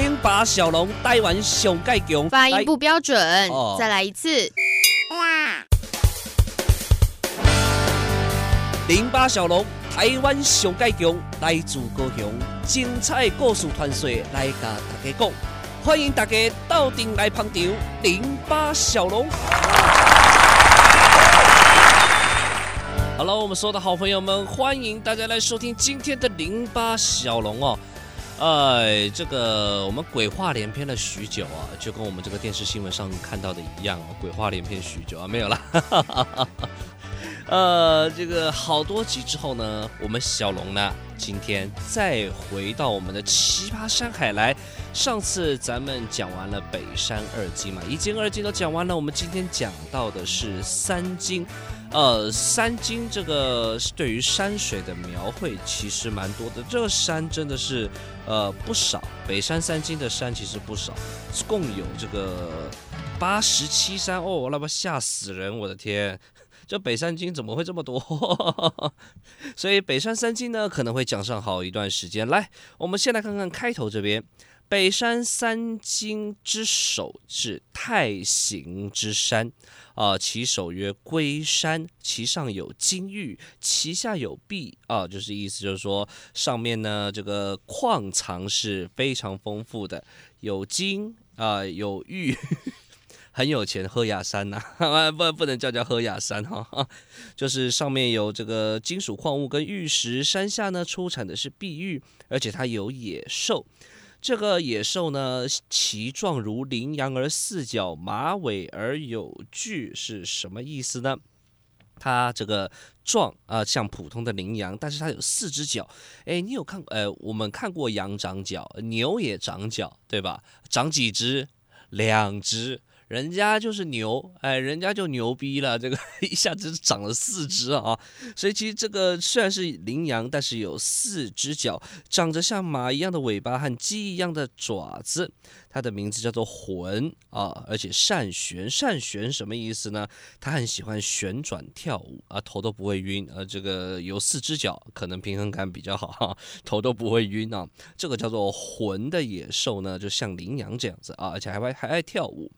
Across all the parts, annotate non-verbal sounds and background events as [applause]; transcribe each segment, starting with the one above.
零八小龙台湾上盖强，发音不标准，哦、再来一次。哇零八小龙台湾上盖强，来自高雄，精彩故事传说来甲大家讲，欢迎大家到顶来捧场。零八小龙。Hello，我们所有的好朋友们，欢迎大家来收听今天的零八小龙哦。哎，这个我们鬼话连篇了许久啊，就跟我们这个电视新闻上看到的一样，鬼话连篇许久啊，没有了。呃，这个好多集之后呢，我们小龙呢，今天再回到我们的奇葩山海来。上次咱们讲完了北山二经嘛，一经二经都讲完了，我们今天讲到的是三经。呃，三经这个对于山水的描绘其实蛮多的，这个山真的是呃不少。北山三经的山其实不少，共有这个八十七山哦，那不吓死人！我的天，这北山经怎么会这么多？[laughs] 所以北山三经呢可能会讲上好一段时间。来，我们先来看看开头这边。北山三经之首是太行之山，啊、其首曰龟山，其上有金玉，其下有碧，啊、就是意思就是说上面呢这个矿藏是非常丰富的，有金啊、有玉，很有钱，喝雅山呐、[laughs] 啊，不不能叫叫喝雅山哈，[laughs] 就是上面有这个金属矿物跟玉石，山下呢出产的是碧玉，而且它有野兽。这个野兽呢，其状如羚羊，而四角马尾而有距，是什么意思呢？它这个状啊、像普通的羚羊，但是它有四只脚。哎，你有看？呃，我们看过羊长角，牛也长角，对吧？长几只？两只。人家就是牛，哎，人家就牛逼了，这个 [laughs] 一下子长了四只啊！所以其实这个虽然是羚羊，但是有四只脚，长着像马一样的尾巴和鸡一样的爪子。它的名字叫做浑啊，而且善旋，善旋什么意思呢？它很喜欢旋转跳舞啊，头都不会晕。啊，这个有四只脚，可能平衡感比较好哈，[laughs] 头都不会晕啊。这个叫做浑的野兽呢，就像羚羊这样子啊，而且还爱还爱跳舞。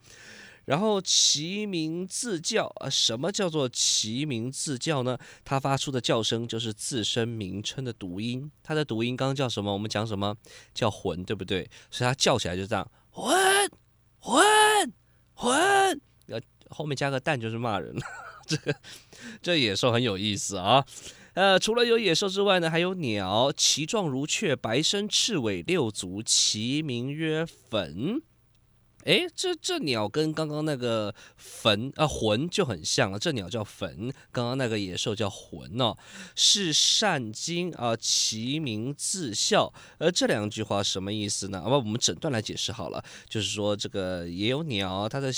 然后其鸣自叫啊，什么叫做其鸣自叫呢？它发出的叫声就是自身名称的读音。它的读音刚刚叫什么？我们讲什么叫魂，对不对？所以它叫起来就这样，浑浑浑，呃，后面加个蛋就是骂人了。[laughs] 这个这野兽很有意思啊。呃，除了有野兽之外呢，还有鸟，其状如雀，白身赤尾六足，其名曰粉。哎，这这鸟跟刚刚那个坟啊魂就很像了。这鸟叫坟，刚刚那个野兽叫魂哦，是善经啊，其名自啸。而这两句话什么意思呢？啊，我们整段来解释好了。就是说，这个也有鸟，它的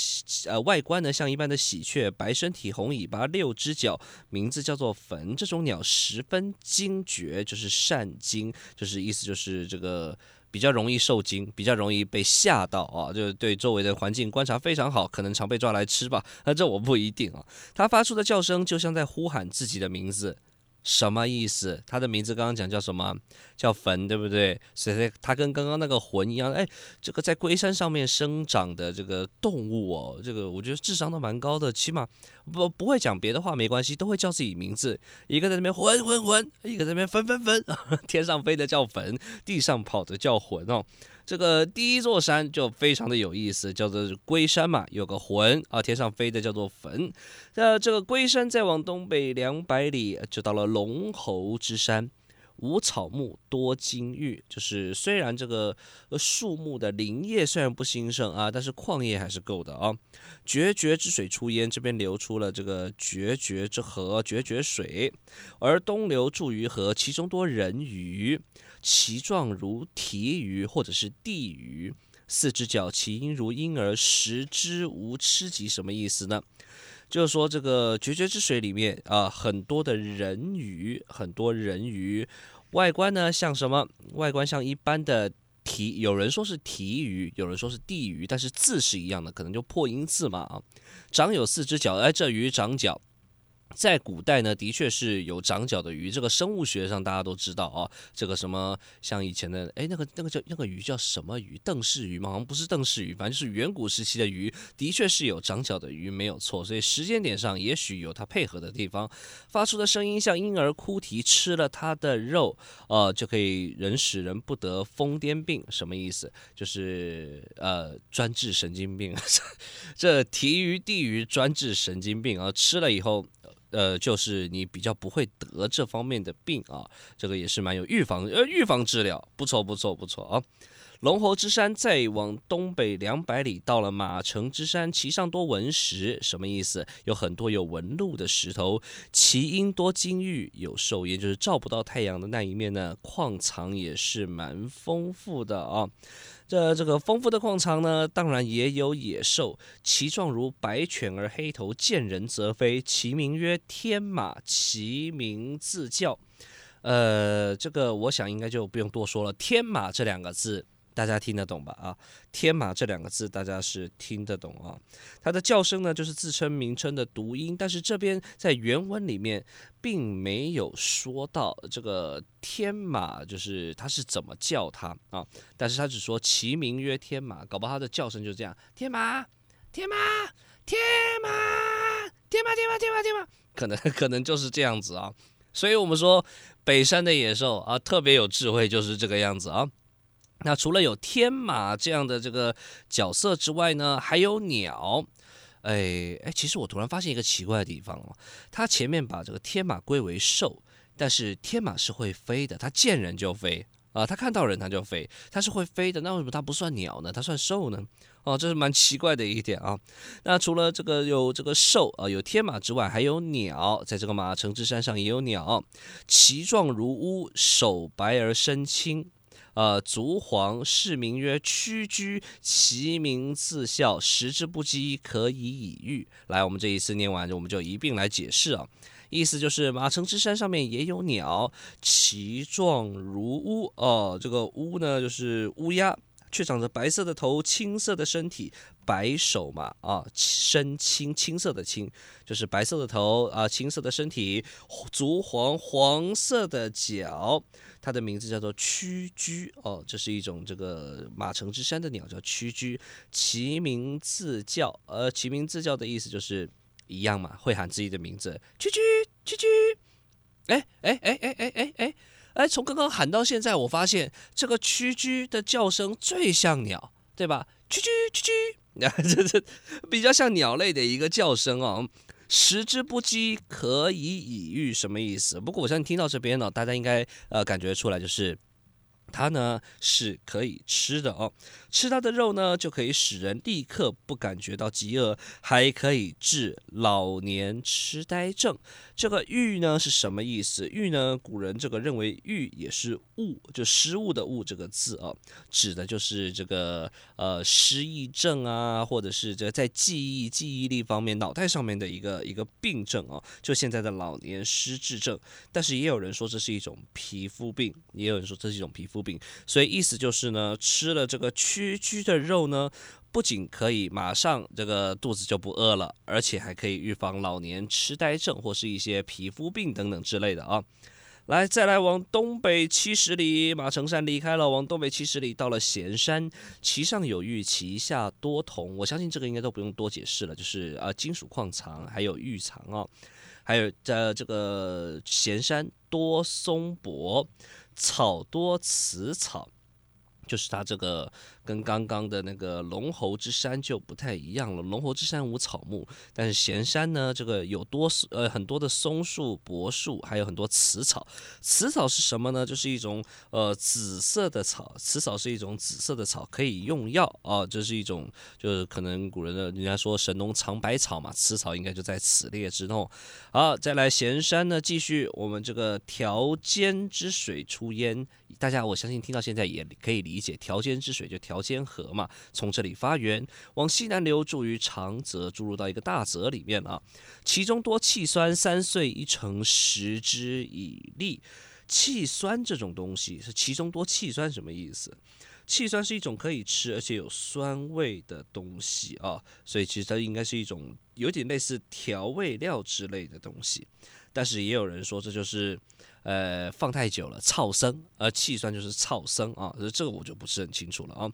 呃外观呢像一般的喜鹊，白身体，红尾巴，六只脚，名字叫做坟。这种鸟十分惊绝，就是善经，就是意思就是这个。比较容易受惊，比较容易被吓到啊，就是对周围的环境观察非常好，可能常被抓来吃吧。那这我不一定啊。它发出的叫声就像在呼喊自己的名字。什么意思？它的名字刚刚讲叫什么？叫坟，对不对？所以它跟刚刚那个魂一样。哎，这个在龟山上面生长的这个动物哦，这个我觉得智商都蛮高的，起码不不会讲别的话没关系，都会叫自己名字。一个在那边浑浑浑，一个在那边分分分，[laughs] 天上飞的叫坟，地上跑的叫魂哦。这个第一座山就非常的有意思，叫做龟山嘛，有个魂啊，天上飞的叫做坟。那这个龟山再往东北两百里，就到了龙侯之山，无草木，多金玉。就是虽然这个树木的林业虽然不兴盛啊，但是矿业还是够的啊。决绝之水出焉，这边流出了这个决绝之河，决绝水，而东流注于河，其中多人鱼。其状如鯷鱼或者是地鱼，四只脚，其音如婴儿，食之无吃及，什么意思呢？就是说这个决绝之水里面啊，很多的人鱼，很多人鱼，外观呢像什么？外观像一般的提，有人说是提鱼，有人说是地鱼，但是字是一样的，可能就破音字嘛啊。长有四只脚，哎，这鱼长脚。在古代呢，的确是有长角的鱼。这个生物学上大家都知道啊，这个什么像以前的哎，那个那个叫那个鱼叫什么鱼？邓氏鱼吗？好像不是邓氏鱼，反正就是远古时期的鱼，的确是有长角的鱼，没有错。所以时间点上也许有它配合的地方，发出的声音像婴儿哭啼，吃了它的肉，呃，就可以人使人不得疯癫病，什么意思？就是呃专治神经病。[laughs] 这提鱼地鱼专治神经病啊，吃了以后。呃，就是你比较不会得这方面的病啊，这个也是蛮有预防呃预防治疗，不错不错不错啊。龙侯之山再往东北两百里，到了马城之山，其上多文石，什么意思？有很多有纹路的石头，其阴多金玉，有兽焉就是照不到太阳的那一面呢，矿藏也是蛮丰富的啊。这这个丰富的矿藏呢，当然也有野兽，其状如白犬而黑头，见人则飞，其名曰天马，其名自叫。呃，这个我想应该就不用多说了，天马这两个字。大家听得懂吧？啊，天马这两个字大家是听得懂啊。它的叫声呢，就是自称名称的读音，但是这边在原文里面并没有说到这个天马，就是它是怎么叫它啊？但是他只说其名曰天马，搞不好它的叫声就这样：天马，天马，天马，天马，天马，天马，天马，可能 [laughs] 可能就是这样子啊。所以我们说北山的野兽啊，特别有智慧，就是这个样子啊。那除了有天马这样的这个角色之外呢，还有鸟。哎哎，其实我突然发现一个奇怪的地方哦，它前面把这个天马归为兽，但是天马是会飞的，它见人就飞啊，它看到人它就飞，它是会飞的。那为什么它不算鸟呢？它算兽呢？哦，这是蛮奇怪的一点啊。那除了这个有这个兽啊，有天马之外，还有鸟，在这个马城之山上也有鸟，其状如乌，首白而身青。呃，足黄，是名曰屈居，其名自效，食之不饥，可以以御。来，我们这一次念完，我们就一并来解释啊。意思就是马城之山上面也有鸟，其状如乌哦。这个乌呢，就是乌鸦，却长着白色的头，青色的身体，白首嘛啊，身青，青色的青，就是白色的头啊，青色的身体，足黄，黄色的脚。它的名字叫做屈居哦，这是一种这个马城之山的鸟，叫屈居，其名字叫。呃，其名字叫的意思就是一样嘛，会喊自己的名字，屈居，屈居。哎哎哎哎哎哎哎哎，从刚刚喊到现在，我发现这个蛐蛐的叫声最像鸟，对吧？蛐蛐，蛐蛐，[laughs] 啊，这这比较像鸟类的一个叫声哦。食之不饥，可以以喻，什么意思？不过我相信听到这边呢，大家应该呃感觉出来，就是它呢是可以吃的哦。吃它的肉呢，就可以使人立刻不感觉到饥饿，还可以治老年痴呆症。这个喻呢是什么意思？喻呢，古人这个认为喻也是误，就失误的误这个字啊，指的就是这个呃失忆症啊，或者是这在记忆记忆力方面脑袋上面的一个一个病症啊，就现在的老年失智症。但是也有人说这是一种皮肤病，也有人说这是一种皮肤病，所以意思就是呢，吃了这个驱。区区的肉呢，不仅可以马上这个肚子就不饿了，而且还可以预防老年痴呆症或是一些皮肤病等等之类的啊。来，再来往东北七十里，马成山离开了，往东北七十里到了咸山，其上有玉，其下多铜。我相信这个应该都不用多解释了，就是啊，金属矿藏还有玉藏啊，还有在这个咸山多松柏，草多雌草，就是它这个。跟刚刚的那个龙侯之山就不太一样了。龙侯之山无草木，但是咸山呢，这个有多呃很多的松树、柏树，还有很多雌草。雌草是什么呢？就是一种呃紫色的草。雌草是一种紫色的草，可以用药啊。这是一种就是可能古人的人家说神农尝百草嘛，雌草应该就在此列之中。好，再来咸山呢，继续我们这个条间之水出焉。大家我相信听到现在也可以理解，条间之水就条。条间河嘛，从这里发源，往西南流，注于长泽，注入到一个大泽里面啊。其中多气酸，三岁一成，食之以利。气酸这种东西是其中多气酸什么意思？气酸是一种可以吃而且有酸味的东西啊，所以其实它应该是一种有点类似调味料之类的东西。但是也有人说这就是呃放太久了草生，而气酸就是草生啊，这个我就不是很清楚了啊。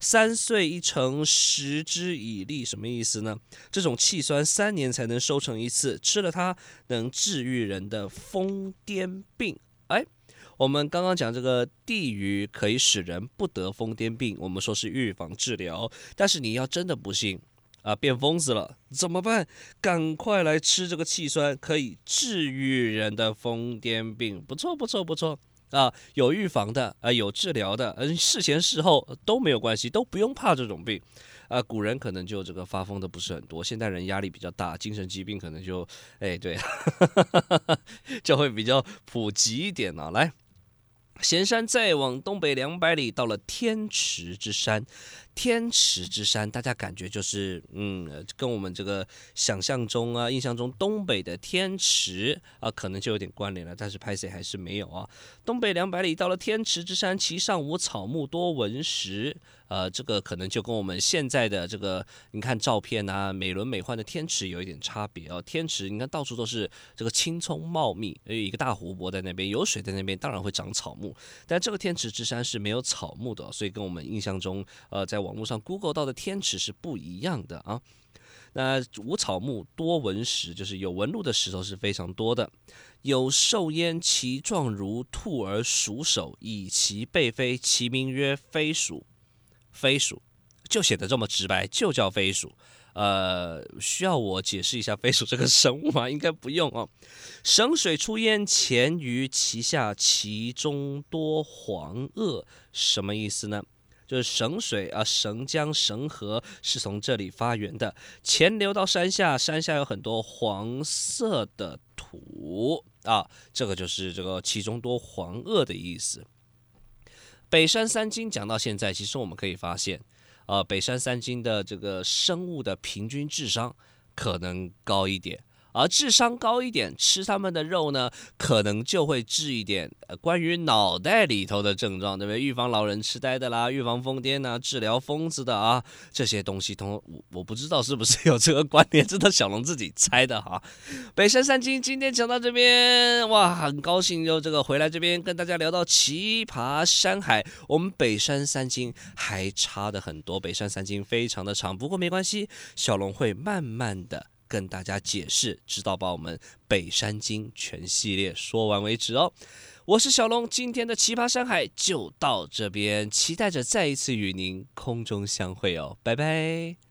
三岁一成，食之以栗，什么意思呢？这种气酸三年才能收成一次，吃了它能治愈人的疯癫病。哎。我们刚刚讲这个地榆可以使人不得疯癫病，我们说是预防治疗。但是你要真的不信啊变疯子了怎么办？赶快来吃这个气酸，可以治愈人的疯癫病，不错不错不错啊！有预防的啊，有治疗的，嗯，事前事后都没有关系，都不用怕这种病啊。古人可能就这个发疯的不是很多，现代人压力比较大，精神疾病可能就哎对，[laughs] 就会比较普及一点啊。来。咸山再往东北两百里，到了天池之山。天池之山，大家感觉就是，嗯，跟我们这个想象中啊、印象中东北的天池啊，可能就有点关联了。但是拍谁还是没有啊。东北两百里，到了天池之山，其上无草木，多文石。呃，这个可能就跟我们现在的这个，你看照片啊，美轮美奂的天池有一点差别哦。天池，你看到处都是这个青葱茂密，有一个大湖泊在那边，有水在那边，当然会长草木。但这个天池之山是没有草木的，所以跟我们印象中，呃，在网络上 Google 到的天池是不一样的啊。那无草木，多纹石，就是有纹路的石头是非常多的。有兽焉，其状如兔而鼠首，以其背飞，其名曰飞鼠。飞鼠就写的这么直白，就叫飞鼠。呃，需要我解释一下飞鼠这个生物吗？[laughs] 应该不用哦。省水出焉，潜于其下，其中多黄鳄，什么意思呢？就是绳水啊，绳江、绳河是从这里发源的，潜流到山下，山下有很多黄色的土啊，这个就是这个其中多黄鳄的意思。北山三金讲到现在，其实我们可以发现，啊，北山三金的这个生物的平均智商可能高一点。而智商高一点，吃他们的肉呢，可能就会治一点关于脑袋里头的症状，对不对？预防老人痴呆的啦，预防疯癫呐，治疗疯子的啊，这些东西通我我不知道是不是有这个观点，这都小龙自己猜的哈。北山三金今天讲到这边，哇，很高兴又这个回来这边跟大家聊到奇葩山海，我们北山三金还差的很多，北山三金非常的长，不过没关系，小龙会慢慢的。跟大家解释，直到把我们北山经全系列说完为止哦。我是小龙，今天的奇葩山海就到这边，期待着再一次与您空中相会哦，拜拜。